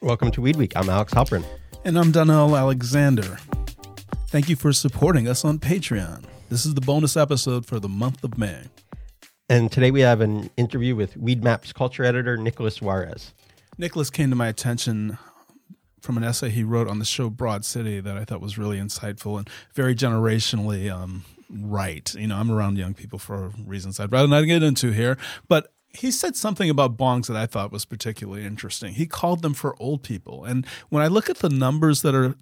Welcome to Weed Week. I'm Alex Halperin. And I'm Donnell Alexander. Thank you for supporting us on Patreon. This is the bonus episode for the month of May. And today we have an interview with Weed Maps culture editor Nicholas Juarez. Nicholas came to my attention from an essay he wrote on the show Broad City that I thought was really insightful and very generationally um, right. You know, I'm around young people for reasons I'd rather not get into here, but he said something about bongs that I thought was particularly interesting. He called them for old people. And when I look at the numbers that are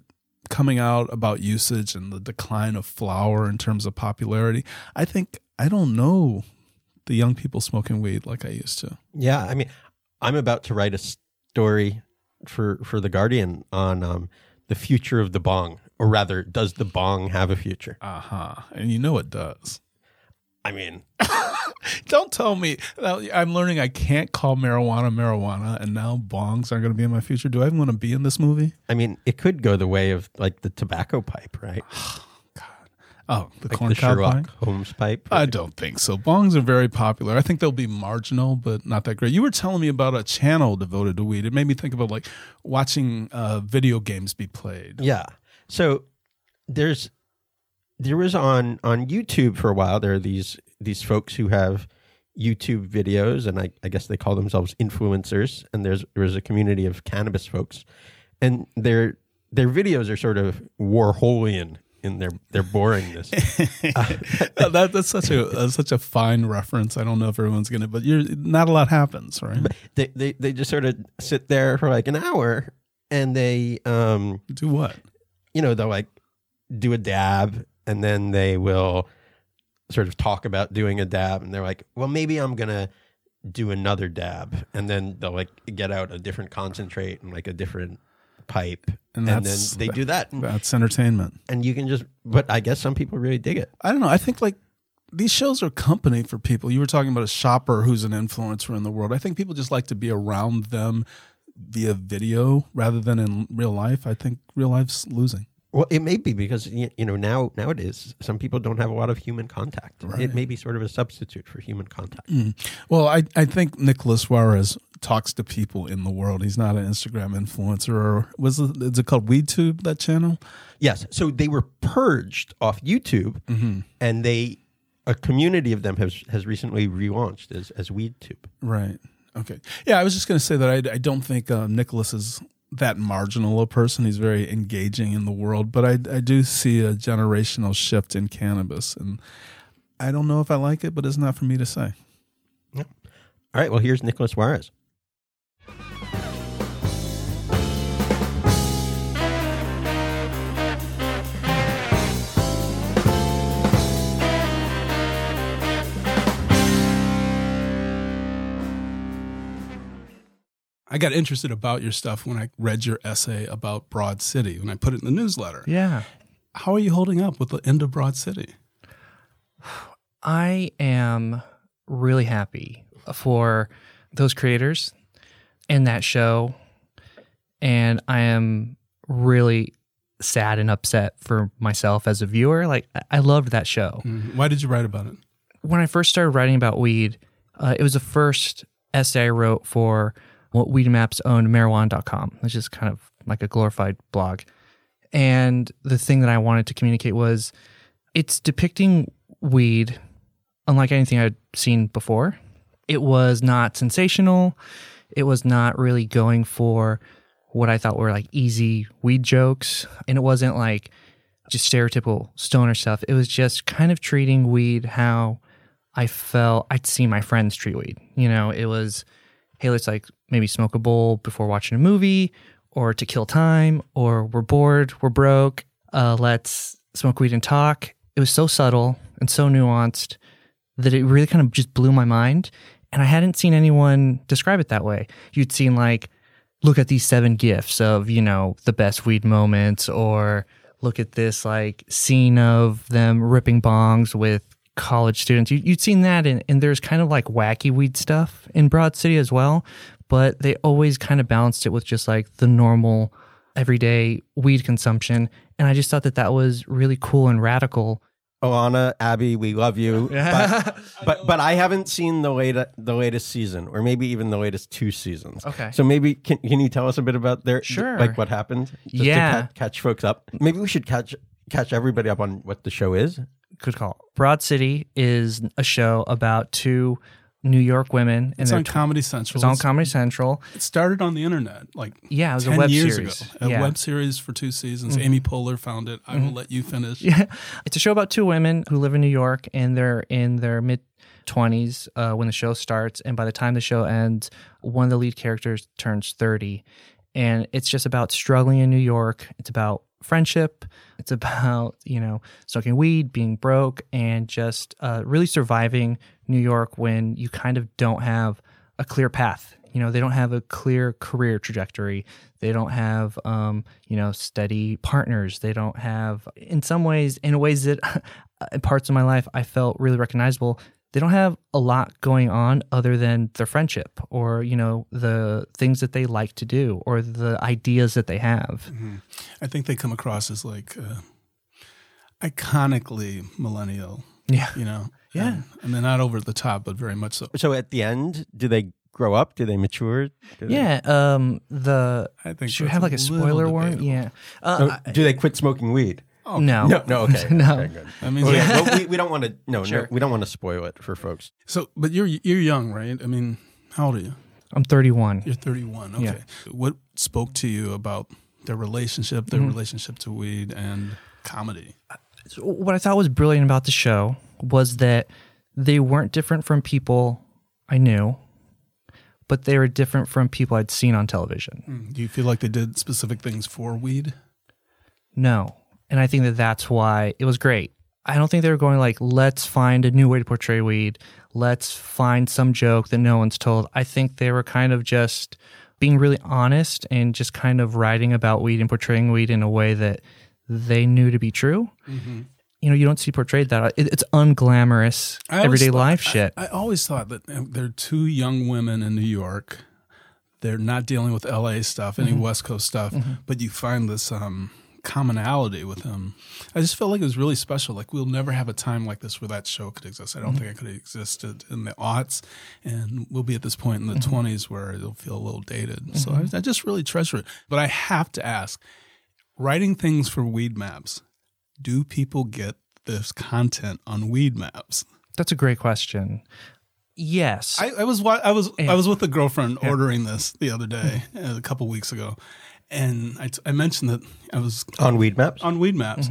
coming out about usage and the decline of flower in terms of popularity, I think I don't know the young people smoking weed like I used to. Yeah, I mean, I'm about to write a story for for the Guardian on um, the future of the bong, or rather, does the bong have a future? Uh huh. And you know it does. I mean, don't tell me. I'm learning I can't call marijuana marijuana, and now bongs aren't going to be in my future. Do I even want to be in this movie? I mean, it could go the way of like the tobacco pipe, right? Oh, the like corn the cob Sherlock pipe? Holmes pipe. I don't think so. Bongs are very popular. I think they'll be marginal, but not that great. You were telling me about a channel devoted to weed. It made me think about like watching uh, video games be played. Yeah. So there's there was on on YouTube for a while. There are these these folks who have YouTube videos, and I, I guess they call themselves influencers. And there's there's a community of cannabis folks, and their their videos are sort of Warholian in their their boringness. Uh, that, that's such a that's such a fine reference. I don't know if everyone's gonna, but you're not a lot happens, right? they, they they just sort of sit there for like an hour, and they um Do what? you know they'll like do a dab, and then they will sort of talk about doing a dab, and they're like, well, maybe I'm gonna do another dab, and then they'll like get out a different concentrate and like a different pipe, And and, then they do that, That's entertainment. and you can just. But I guess some people really dig it. I don't know. I think like these shows are company for people. You were talking about a shopper who's an influencer in the world. I think people just like to be around them via video rather than in real life. I think real life's losing. Well, it may be because you know now nowadays some people don't have a lot of human contact. It may be sort of a substitute for human contact. Mm. Well, I, I think Nicholas Juarez talks to people in the world. He's not an Instagram influencer or was it, is it called WeedTube, that channel? Yes. So they were purged off YouTube, and they a community of them has has recently relaunched as as WeedTube. Right. Okay. Yeah, I was just going to say that I, I don't think um, Nicholas is that marginal a person. He's very engaging in the world, but I, I do see a generational shift in cannabis, and I don't know if I like it, but it's not for me to say. All right. Well, here's Nicholas Juarez. I got interested about your stuff when I read your essay about Broad City when I put it in the newsletter. Yeah. How are you holding up with the end of Broad City? I am really happy for those creators and that show. And I am really sad and upset for myself as a viewer. Like, I- loved that show. Why did you write about it? When I first started writing about weed, uh, it was the first essay I wrote for what Weed Maps owned marijuana.com, which is kind of like a glorified blog. And the thing that I wanted to communicate was it's depicting weed unlike anything I'd seen before. It was not sensational. It was not really going for what I thought were like easy weed jokes. And it wasn't like just stereotypical stoner stuff. It was just kind of treating weed how I felt I'd seen my friends treat weed. You know, it was, hey, let's like maybe smoke a bowl before watching a movie or to kill time or we're bored, we're broke, uh, let's smoke weed and talk. It was so subtle and so nuanced that it really kind of just blew my mind. And I hadn't seen anyone describe it that way. You'd seen like, look at these seven gifts of, you know, the best weed moments, or look at this like scene of them ripping bongs with college students. You, you'd seen that, and, and there's kind of like wacky weed stuff in Broad City as well. But they always kind of balanced it with just like the normal, everyday weed consumption. And I just thought that that was really cool and radical Alana, Abby, we love you. But, but but I haven't seen the late the latest season, or maybe even the latest two seasons. Okay. So maybe can can you tell us a bit about their Sure. like what happened? Just Yeah. To ca- catch folks up. Maybe we should catch catch everybody up on what the show is. Good call. Broad City is a show about two New York women. It's on Comedy Central. It's on Comedy Central. It started on the internet like Yeah, it was 10 a web years series. ago. A yeah. Mm-hmm. web series for two seasons. Amy Poehler found it. I will let you finish. Yeah. It's a show about two women who live in New York and they're in their mid 20s uh, when the show starts. And by the time the show ends, one of the lead characters turns 30. And it's just about struggling in New York. It's about friendship. It's about, you know, smoking weed, being broke, and just uh, really surviving New York when you kind of don't have a clear path. You know, they don't have a clear career trajectory. They don't have, um, you know, steady partners. They don't have, in some ways, in ways that in parts of my life I felt really recognizable. They don't have a lot going on other than their friendship or, you know, the things that they like to do or the ideas that they have. I think they come across as like uh, iconically millennial, Yeah. you know? Yeah. And, and they're not over the top, but very much so. So at the end, do they grow up? Do they mature? Do they- Yeah. Um, the, I think should we have like a spoiler warning? Yeah. Uh, Oh, do they quit smoking weed? Oh, no. No, no, okay, No. okay, good. That means Well, yeah, well, we, we don't want to. No, Sure. no, we don't want to spoil it for folks. So, but you're you're young, right? I mean, how old are you? I'm 31. You're 31. Okay. Yeah. What spoke to you about their relationship, their Mm-hmm. relationship to weed and comedy? So what I thought was brilliant about the show was that they weren't different from people I knew, but they were different from people I'd seen on television. Do you feel like they did specific things for weed? No. And I think that that's why it was great. I don't think they were going like, let's find a new way to portray weed. Let's find some joke that no one's told. I think they were kind of just being really honest and just kind of writing about weed and portraying weed in a way that they knew to be true. You know, you don't see portrayed that. It, it's unglamorous, everyday thought- life shit. I, always thought that uh, they're two young women in New York. They're not dealing with LA stuff, any Mm-hmm. West Coast stuff, but you find this um, commonality with him. I just felt like it was really special. Like we'll never have a time like this where that show could exist. I don't mm-hmm. think it could have existed in the aughts, and we'll be at this point in the mm-hmm. 20s where it'll feel a little dated. So I, mm-hmm. I just really treasure it. But I have to ask, writing things for Weed Maps, do people get this content on Weed Maps? That's a great question. Yes. I, I was I was. I was with a girlfriend ordering this the other day, uh, a couple weeks ago, and I, t- I mentioned that I was On weed maps? on Weed Maps.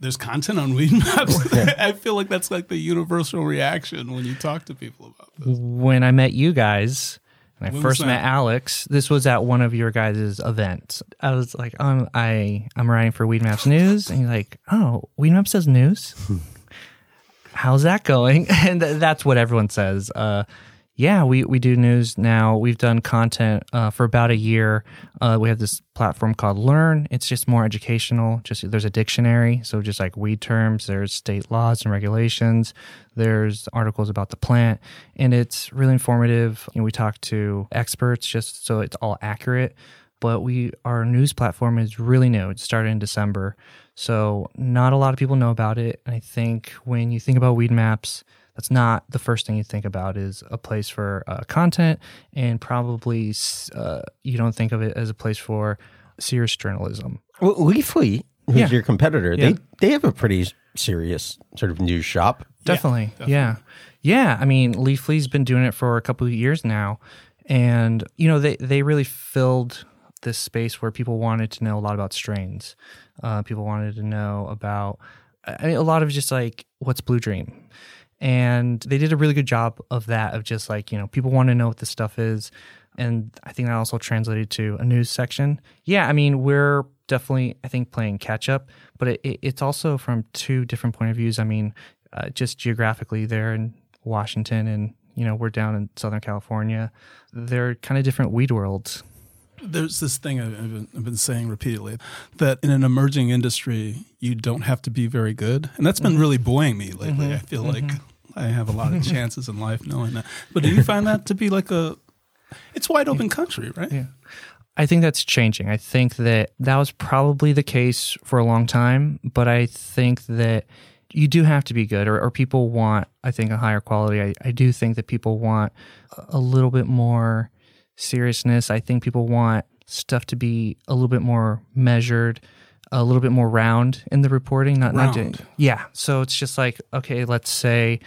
There's content on Weed Maps. I feel like that's like the universal reaction when you talk to people about this. when I met you guys, when I When was first met Alex, this was at one of your guys' events. I was like, um, I I'm writing for Weed Maps News, and you're like, oh, Weed Maps does news. How's that going? And th- that's what everyone says. Uh, yeah, we, we do news now. We've done content uh, for about a year. Uh, we have this platform called Learn. It's just more educational. Just there's a dictionary, so just like weed terms. There's state laws and regulations. There's articles about the plant, and it's really informative. You know, we talk to experts just so it's all accurate. But we our news platform is really new. It started in December, so not a lot of people know about it. And I think when you think about weed maps, that's not the first thing you think about is a place for uh, content and probably uh, you don't think of it as a place for serious journalism Well, Leafly, who's Yeah. your competitor, Yeah. they they have a pretty serious sort of news shop. definitely. Yeah. yeah i mean leafly's been doing it for a couple of years now and you know they they really filled this space where people wanted to know a lot about strains uh, people wanted to know about I mean, a lot of just like what's blue dream and they did a really good job of that of just like you know people want to know what this stuff is. And i think that also translated to a news section. Yeah i mean we're definitely i think playing catch up but it, it, it's also from two different point of views. I mean uh, just geographically there in washington and you know we're down in southern california. They're kind of different weed worlds. There's this thing I've been, I've been saying repeatedly that in an emerging industry, you don't have to be very good, and that's been mm-hmm. really buoying me lately. Mm-hmm. I feel mm-hmm. like I have a lot of chances in life knowing that. But do you find that to be like a? It's wide open country, right? Yeah. I think that's changing. I think that that was probably the case for a long time, but I think that you do have to be good, or, or people want, I think, a higher quality. I, I do think that people want a little bit more seriousness. I think people want stuff to be a little bit more measured, a little bit more round in the reporting. Not not Round. to, yeah. So it's just like okay, let's say,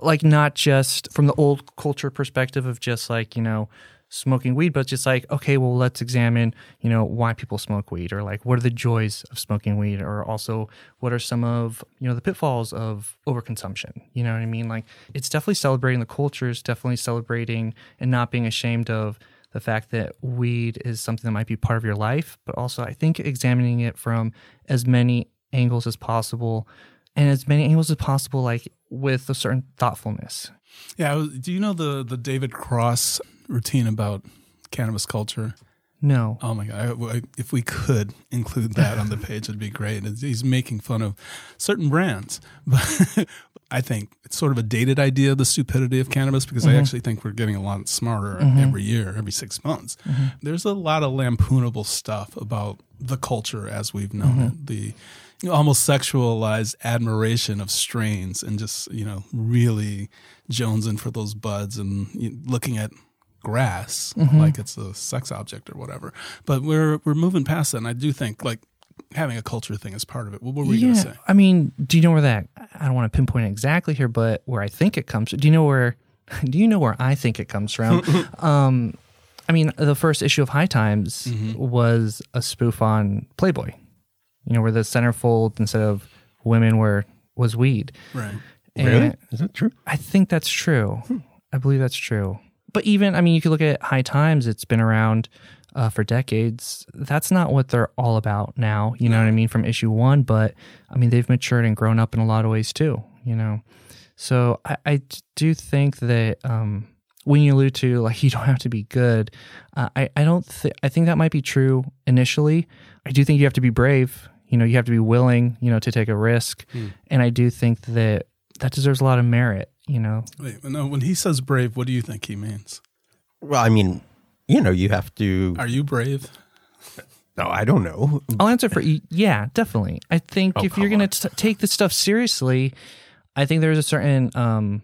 like not just from the old culture perspective of just like you know smoking weed, but just like okay, well let's examine you know why people smoke weed, or like what are the joys of smoking weed, or also what are some of you know the pitfalls of overconsumption. You know what I mean? Like it's definitely celebrating the culture, it's definitely celebrating and not being ashamed of the fact that weed is something that might be part of your life, but also I think examining it from as many angles as possible and as many angles as possible, like with a certain thoughtfulness. Yeah. Do you know the the David Cross routine about cannabis culture? No. Oh my god! I- I- If we could include that on the page, it'd be great. It's- He's making fun of certain brands, but I think it's sort of a dated idea, the stupidity of cannabis, because I mm-hmm. actually think we're getting a lot smarter mm-hmm. every year, every six months. Mm-hmm. There's a lot of lampoonable stuff about the culture as we've known it, the almost sexualized admiration of strains, and just you know really jonesing for those buds and looking at grass mm-hmm. like it's a sex object or whatever. But we're we're moving past that, and I do think like having a culture thing is part of it. What were we yeah. gonna say? I mean, do you know where that? I don't want to pinpoint it exactly here, but where I think it comes. Do you know where? Do you know where I think it comes from? um, I mean, the first issue of High Times mm-hmm. was a spoof on Playboy. You know, where the centerfold instead of women were was weed. Right. Really? Is that true? I think that's true. Hmm. I believe that's true. But even, I mean, you could look at High Times, it's been around uh, for decades. That's not what they're all about now. You know what I mean? From issue one. But I mean, they've matured and grown up in a lot of ways too, you know? So I, I do think that um, when you allude to like you don't have to be good, uh, I, I don't think, I think that might be true initially. I do think you have to be brave. You know, you have to be willing, you know, to take a risk. And I do think that that deserves a lot of merit, you know. Wait, no. When he says brave, what do you think he means? Well, I mean, you know, you have to. Are you brave? No, I don't know. I'll answer for you. Yeah, definitely. I think Oh, if you're going to take this stuff seriously, I think there's a certain, um,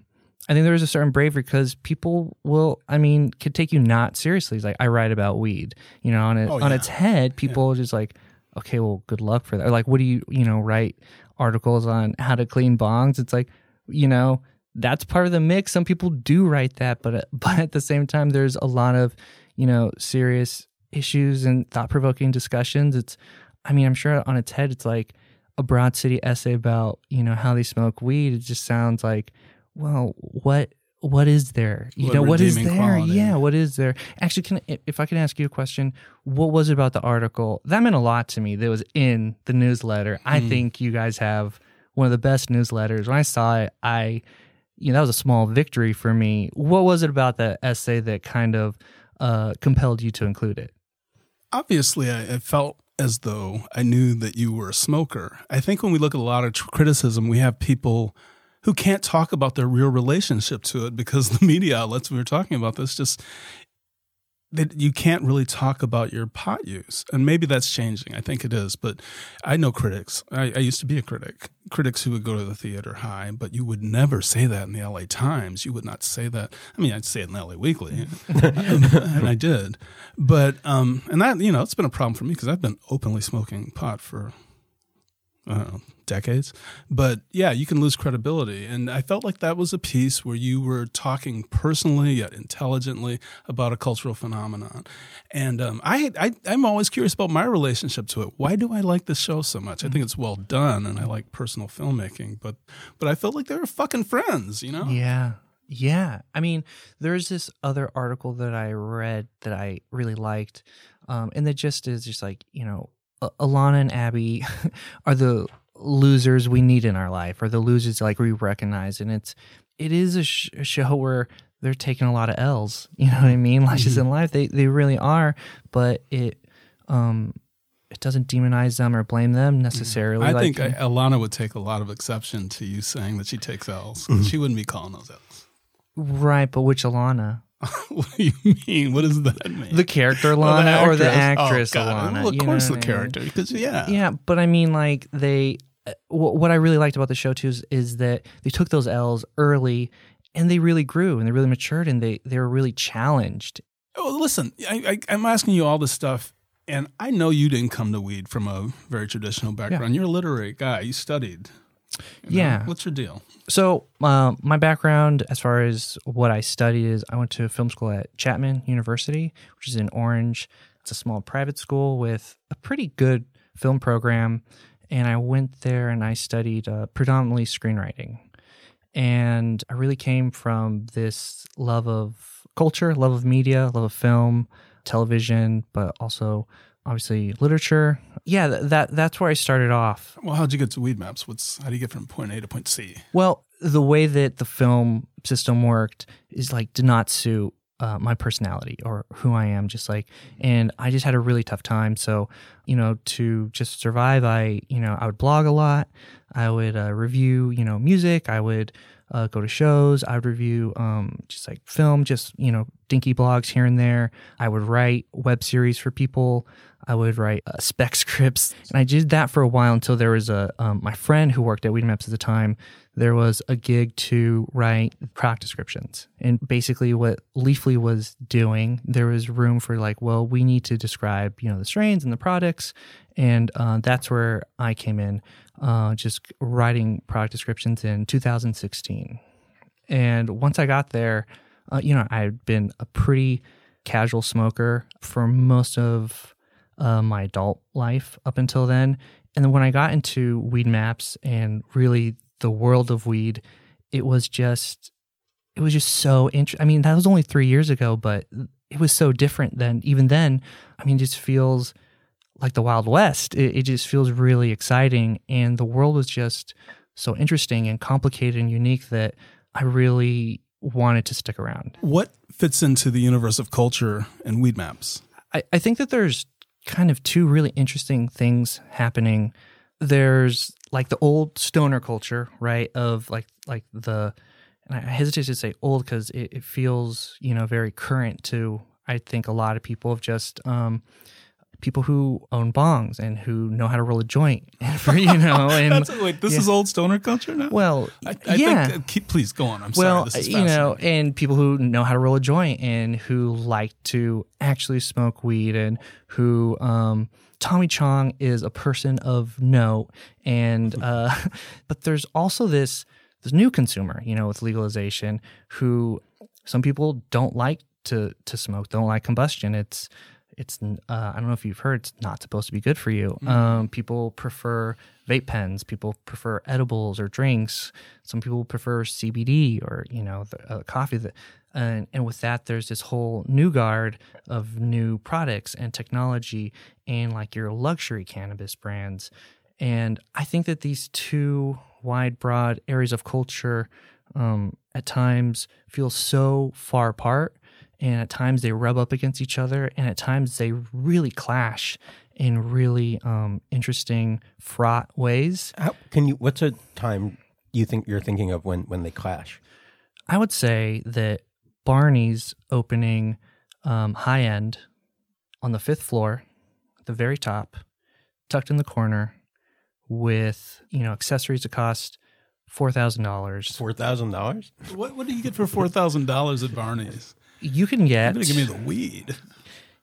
I think there's a certain bravery because people will, I mean, could take you not seriously. It's like I write about weed, you know, on it, Oh, on yeah. its head, people are just like, okay, well, good luck for that. Or like, what do you, you know, write articles on how to clean bongs? It's like, you know, that's part of the mix. Some people do write that, but but at the same time, there's a lot of, you know, serious issues and thought provoking discussions. It's, I mean, I'm sure on its head, it's like a broad city essay about you know how they smoke weed. It just sounds like, well, what what is there? You What know, what is there? quality? Yeah, what is there? Actually, can if I can ask you a question, what was it about the article that meant a lot to me? That was in the newsletter. I Hmm. think you guys have one of the best newsletters. When I saw it, I you know that was a small victory for me. What was it about that essay that kind of uh, compelled you to include it? Obviously, I, I felt as though I knew that you were a smoker. I think when we look at a lot of tr- criticism, we have people who can't talk about their real relationship to it because the media outlets we were talking about this just that you can't really talk about your pot use. And maybe that's changing. I think it is but i know critics. I, I used to be a critic. Critics who would go to the theater high but you would never say that in the la times. You would not say that. I mean i'd say it in the la weekly. And i did. But um and that you know it's been a problem for me because i've been openly smoking pot for know, decades. But yeah, you can lose credibility. And I felt like that was a piece where you were talking personally yet intelligently about a cultural phenomenon. And um, I, I, I'm always curious about my relationship to it. Why do I like this show so much? I think it's well done and I like personal filmmaking, but, but I felt like they were fucking friends, you know? Yeah. Yeah. I mean, there's this other article that I read that I really liked. Um, and the gist is just like, you know, Alana and Abby are the losers we need in our life, or the losers like we recognize. And it's, it is a, sh- a show where they're taking a lot of L's. You know what I mean? Mm-hmm. Like just in life, they, they really are. But it, um, it doesn't demonize them or blame them necessarily. I like, think I, uh, Alana would take a lot of exception to you saying that she takes L's. Mm-hmm. She wouldn't be calling those L's. right, but which Alana? what do you mean? What does that mean? The character Oh, Alana or the actress. Oh, Alana? Well, of course, the I mean? character. Because yeah, Yeah, but I mean, like they, uh, wh- what I really liked about the show too is, is that they took those L's early and they really grew and they really matured and they they were really challenged. Oh, listen, I, I, I'm asking you all this stuff, and I know you didn't come to weed from a very traditional background. You're a literary guy. You studied. You know? Yeah. What's your deal? So uh, my background, as far as what I studied, is I went to film school at Chapman University, which is in Orange. It's a small private school with a pretty good film program, and I went there and I studied uh, predominantly screenwriting. And I really came from this love of culture, love of media, love of film, television, but also obviously literature. Yeah, th- that that's where I started off. Well, how'd you get to weed maps? What's how do you get from point A to point C? Well, the way that the film system worked is like did not suit uh, my personality or who I am. Just like, and I just had a really tough time. So, you know, to just survive, I, you know, I would blog a lot. I would uh, review, you know, music. I would uh, go to shows. I would review um, just like film, just you know, dinky blogs here and there. I would write web series for people. I would write uh, spec scripts, and I did that for a while until there was a um, my friend who worked at Weedmaps at the time. There was a gig to write product descriptions, and basically what Leafly was doing, there was room for like, well, we need to describe you know the strains and the products, and uh, that's where I came in, uh, just writing product descriptions in 2016. And once I got there, uh, you know, I had been a pretty casual smoker for most of uh, my adult life up until then. And then when I got into weed maps and really the world of weed, it was just, it was just so interesting. I mean, that was only three years ago, but it was so different than even then. I mean, it just feels like the Wild West. It, it just feels really exciting. And the world was just so interesting and complicated and unique that I really wanted to stick around. What fits into the universe of culture and weed maps? I, I think that there's kind of two really interesting things happening. There's like the old stoner culture, right? Of like like the and I hesitate to say old because it, it feels, you know, very current to I think a lot of people of just um people who own bongs and who know how to roll a joint for you know and That's, wait, this yeah. is old stoner culture now. well I, I yeah think, uh, keep, please go on. I'm well, sorry. This is you know, and people who know how to roll a joint and who like to actually smoke weed and who um Tommy Chong is a person of note and uh but there's also this this new consumer, you know, with legalization who some people don't like to to smoke, don't like combustion. It's it's uh, I don't know if you've heard it's not supposed to be good for you. Um, people prefer vape pens. People prefer edibles or drinks. Some people prefer CBD or you know the, uh, coffee. That and and with that, there's this whole new guard of new products and technology and like your luxury cannabis brands. And I think that these two wide, broad areas of culture um, at times feel so far apart and at times they rub up against each other and at times they really clash in really um, interesting fraught ways How, can you? What's a time you think you're thinking of when when they clash? i would say that barney's opening um, high end on the fifth floor at the very top tucked in the corner with you know accessories that cost $4000 Four thousand dollars. what, what do you get for four thousand dollars at Barney's? You can get. You're gonna give me the weed.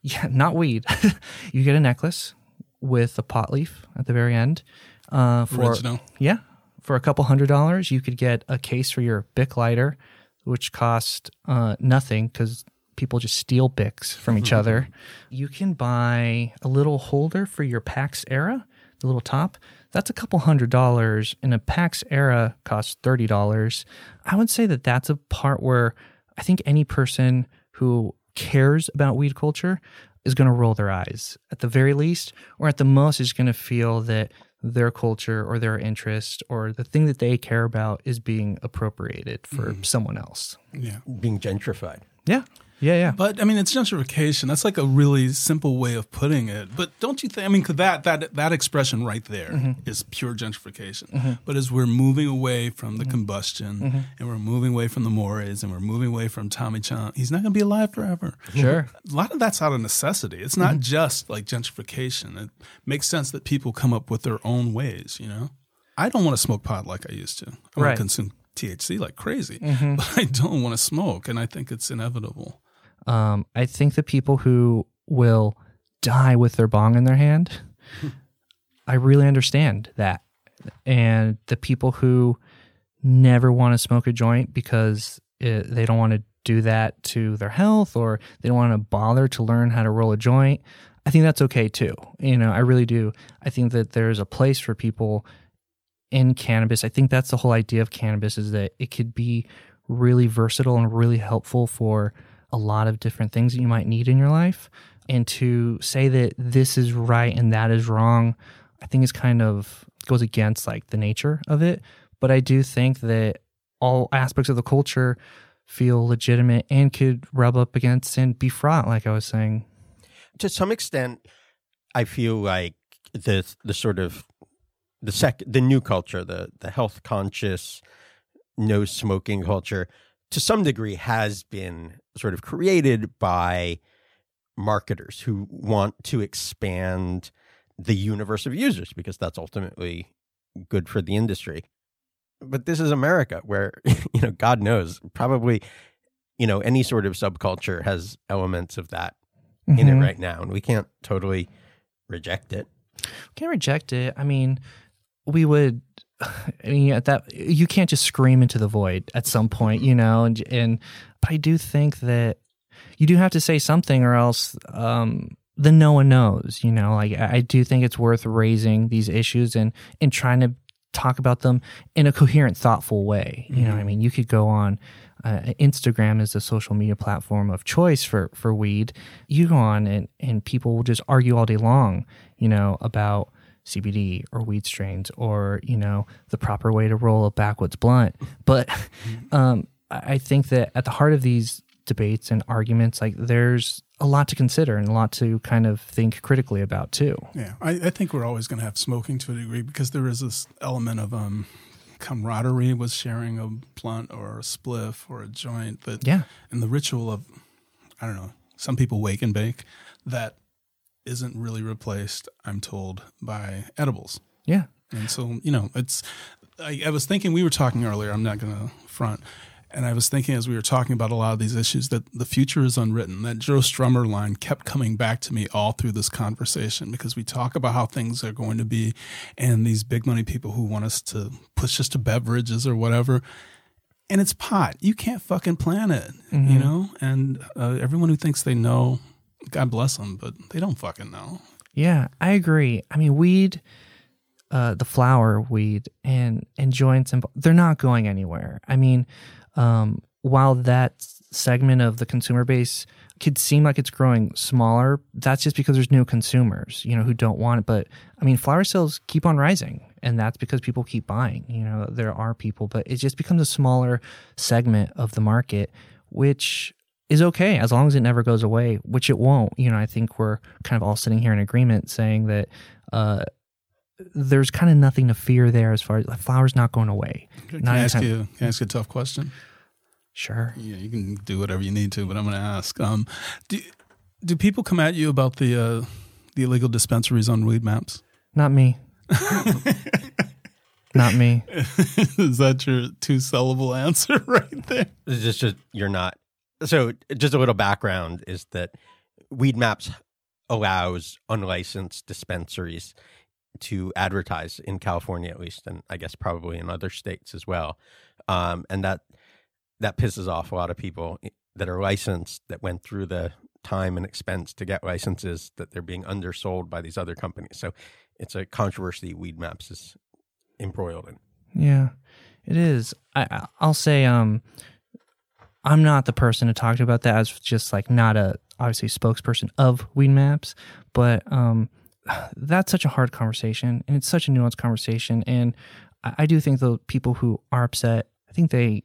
Yeah, not weed. you get a necklace with a pot leaf at the very end. Uh, for Original. yeah, for a couple hundred dollars, you could get a case for your Bic lighter, which cost uh, nothing because people just steal Bics from each other. You can buy a little holder for your Pax Era, the little top. That's a couple hundred dollars, and a Pax Era costs thirty dollars. I would say that that's a part where I think any person who cares about weed culture is going to roll their eyes at the very least, or at the most is going to feel that their culture or their interest or the thing that they care about is being appropriated for mm-hmm. someone else. Yeah. Being gentrified. Yeah. Yeah. Yeah. But I mean, it's gentrification. That's like a really simple way of putting it. But don't you think? I mean, 'cause that that that expression right there mm-hmm. is pure gentrification. Mm-hmm. But as we're moving away from the mm-hmm. combustion, and we're moving away from the mores, and we're moving away from Tommy Chong, he's not going to be alive forever. Sure. A lot of that's out of necessity. It's not just like gentrification. It makes sense that people come up with their own ways. You know. I don't want to smoke pot like I used to. I want Right. Mm-hmm. to consume THC like crazy, but I don't want to smoke, and I think it's inevitable. Um, I think the people who will die with their bong in their hand, I really understand that. And the people who never want to smoke a joint because it, they don't want to do that to their health or they don't want to bother to learn how to roll a joint, I think that's okay too. You know, I really do. I think that there's a place for people in cannabis. I think that's the whole idea of cannabis is that it could be really versatile and really helpful for a lot of different things that you might need in your life. And to say that this is right and that is wrong, I think is kind of goes against like the nature of it. But I do think that all aspects of the culture feel legitimate and could rub up against and be fraught, like I was saying. to some extent, I feel like the the sort of the sec the new culture, the the health conscious, no smoking culture, to some degree has been sort of created by marketers who want to expand the universe of users because that's ultimately good for the industry. But this is America where, you know, God knows, probably, you know, any sort of subculture has elements of that in it Mhm. right now, and we can't totally reject it. We can't reject it. I mean, we would. I mean, at that you can't just scream into the void at some point, you know. And and but I do think that you do have to say something, or else um, then no one knows. You know, like I I do think it's worth raising these issues and and trying to talk about them in a coherent, thoughtful way. You know, what I mean, you could go on. Uh, Instagram is the social media platform of choice for for weed. You go on and and people will just argue all day long, you know, about CBD or weed strains or you know the proper way to roll a backwoods blunt. But um, I I think that at the heart of these debates and arguments, like there's a lot to consider and a lot to kind of think critically about too. Yeah, I, I think we're always going to have smoking to a degree because there is this element of um, camaraderie with sharing a blunt or a spliff or a joint that Yeah. and the ritual of I don't know, some people wake and bake that isn't really replaced, I'm told, by edibles. Yeah. And so, you know, it's, I, I was thinking, we were talking earlier, I'm not going to front. And I was thinking as we were talking about a lot of these issues that the future is unwritten. That Joe Strummer line kept coming back to me all through this conversation because we talk about how things are going to be and these big money people who want us to push us to beverages or whatever. And it's pot. You can't fucking plan it, you know? And uh, everyone who thinks they know, God bless them, but they don't fucking know. Yeah, I agree. I mean, weed, uh, the flower weed and and joints and they're not going anywhere. I mean, um, while that segment of the consumer base could seem like it's growing smaller, that's just because there's new consumers, you know, who don't want it. But I mean, flower sales keep on rising, and that's because people keep buying. You know, there are people, but it just becomes a smaller segment of the market, which is okay as long as it never goes away, which it won't. You know, I think we're kind of all sitting here in agreement saying that uh, there's kind of nothing to fear there as far as like, flowers not going away. Can Not I ask you? Can I ask you a tough question? Sure. Yeah, you can do whatever you need to, but I'm going to ask. Um, do do people come at you about the uh, the illegal dispensaries on weed maps? Not me. Not me. Is that your two syllable answer right there? It's just, just you're not. So, just a little background is that Weed Maps allows unlicensed dispensaries to advertise in California, at least, and I guess probably in other states as well. Um, and that that pisses off a lot of people that are licensed that went through the time and expense to get licenses that they're being undersold by these other companies. So, it's a controversy Weed Maps is embroiled in. Yeah, it is. I I'll say um I'm not the person to talk to about that as just like not a obviously spokesperson of Weed Maps, but um that's such a hard conversation and it's such a nuanced conversation and I, I do think the people who are upset, I think they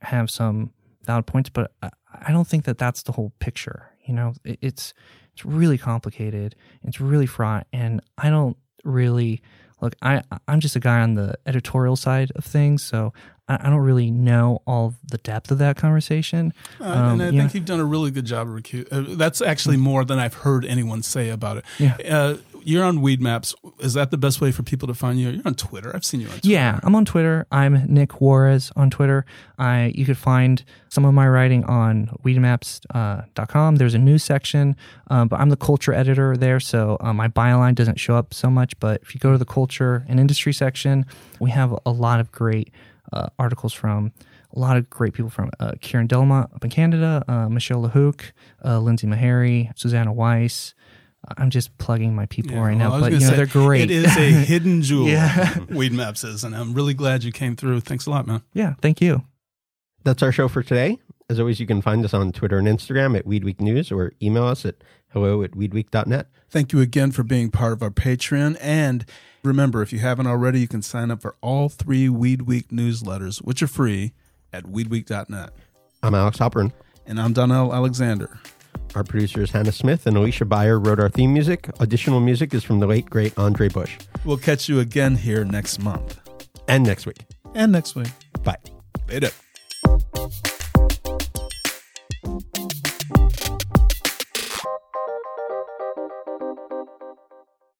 have some valid points, but I, I don't think that that's the whole picture. You know, it, it's it's really complicated. It's really fraught, and I don't really look. I I'm just a guy on the editorial side of things, so I, I don't really know all the depth of that conversation. Uh, Um, and I yeah. think you've done a really good job of recu- uh, That's actually more than I've heard anyone say about it. Yeah. Uh, you're on Weed Maps. Is that the best way for people to find you? You're on Twitter. I've seen you on Twitter. Yeah, I'm on Twitter. I'm Nick Juarez on Twitter. I you could find some of my writing on weedmaps.com. There's a news section, um, but I'm the culture editor there, so um, my byline doesn't show up so much. But if you go to the culture and industry section, we have a lot of great uh, articles from a lot of great people from uh, Kieran Delamont up in Canada, uh, Michelle Lhooq, uh, Lindsay Mahary, Susanna Weiss. I'm just plugging my people Yeah, right well, now, but you know say, they're great. It is a hidden jewel. Yeah. Weed Maps is, and I'm really glad you came through. Thanks a lot, man. yeah, thank you. That's our show for today. As always, you can find us on Twitter and Instagram at Weed Week News or email us at hello at weedweek.net. Thank you again for being part of our Patreon. And remember, if you haven't already, you can sign up for all three Weed Week newsletters, which are free at weedweek.net. I'm Alex Halperin. And I'm Donnell Alexander. Our producers Hannah Smith and Alicia Beyer wrote our theme music. Additional music is from the late, great Andre Bush. We'll catch you again here next month And next week. and next week. Bye. Later.